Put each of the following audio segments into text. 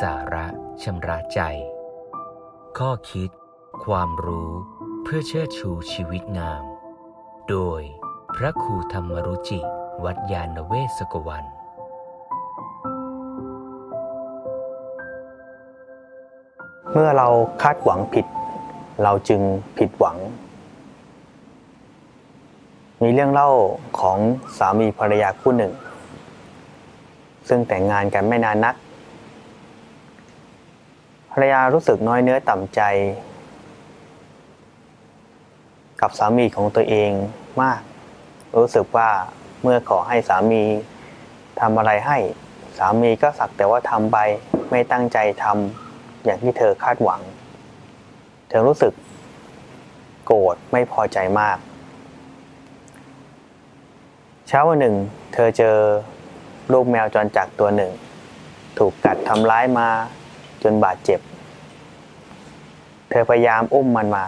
สาระชำระใจ ข้อคิด ความรู้เพื่อเชิดชูชีวิตงาม โดยพระครูธรรมรุจิ วัดยาณเวศกวันเมื่อเราคาดหวังผิด เราจึงผิดหวัง มีเรื่องเล่าของสามีภรรยาคู่หนึ่ง ซึ่งแต่งงานกันไม่นานนัก ภรรยารู้สึกน้อยเนื้อต่ำใจ กับสามีของตัวเองมาก รู้สึกว่าเมื่อขอให้สามีทำอะไรให้สามีก็สักแต่ว่าทำไปไม่ตั้งใจทำอย่างที่เธอคาดหวัง เธอรู้สึก โกรธไม่พอใจมาก เช้าวันหนึ่ง เธอเจอลูกแมวจรจักตัวหนึ่ง ถูกกัดทำร้ายมา จนบาดเจ็บ เธอพยายามอุ้มมันมา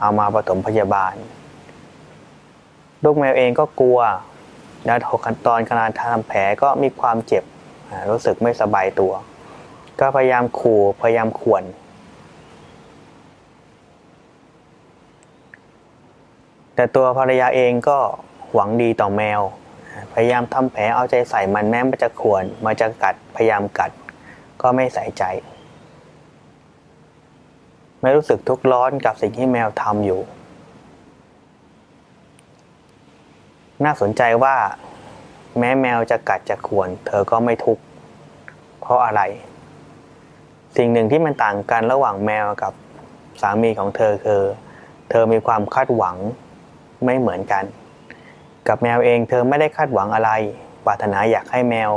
เอามาปฐมพยาบาล ลูกแมวเองก็กลัวแล้วตอนขณะทำแผลก็มีความเจ็บ รู้สึกไม่สบายตัว ก็พยายามขู่พยายามข่วนแต่ตัวภรรยาเองก็หวังดีต่อแมว พยายามทำแผลเอาใจใส่มันแม้มันจะข่วนมันจะกัดพยายามกัด ก็ไม่ใส่ใจ ไม่รู้สึกทุกข์ร้อนกับสิ่งที่แมวทำอยู่ น่าสนใจว่า แม้แมวจะกัดจะข่วน เธอก็ไม่ทุกข์เพราะอะไร สิ่งหนึ่งที่มันต่างกันระหว่างแมวกับสามีของเธอคือ เธอมีความคาดหวังไม่เหมือนกัน กับแมวเองเธอไม่ได้คาดหวังอะไรปรารถนาอยากให้แมว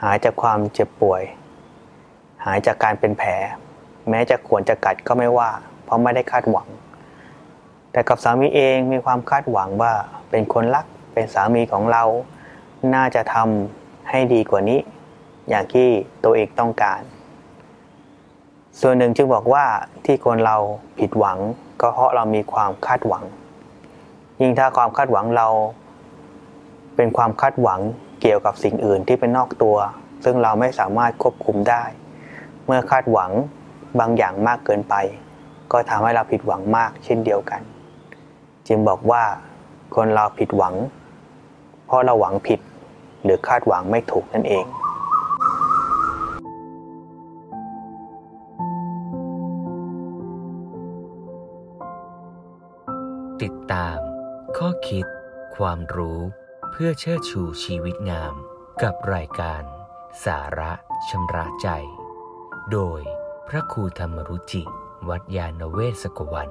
หายจากความเจ็บป่วย หายจากการเป็นแผล แม้จะควรจะกัดก็ไม่ว่า เพราะไม่ได้คาดหวัง แต่กับสามีเองมีความคาดหวังว่าเป็นคนรักเป็นสามีของเรา น่าจะทำให้ดีกว่านี้ อย่างที่ตัวเองต้องการ ส่วนหนึ่งจึงบอกว่าที่คนเราผิดหวังก็เพราะเรามีความคาดหวัง ยิ่งถ้าความคาดหวังเรา เป็นความคาดหวังเกี่ยวกับสิ่งอื่นที่เป็นนอกตัว ซึ่งเราไม่สามารถควบคุมได้ เมื่อคาดหวังบางอย่างมากเกินไป ก็ทำให้เราผิดหวังมากเช่นเดียวกัน จึงบอกว่าคนเราผิดหวัง เพราะเราหวังผิดหรือคาดหวังไม่ถูกนั่นเองติดตาม ข้อคิด ความรู้เพื่อเชิดชูชีวิตงาม กับรายการ สาระชำระใจ โดยพระครูธรรมรุจิ วัดยาณเวศกวัน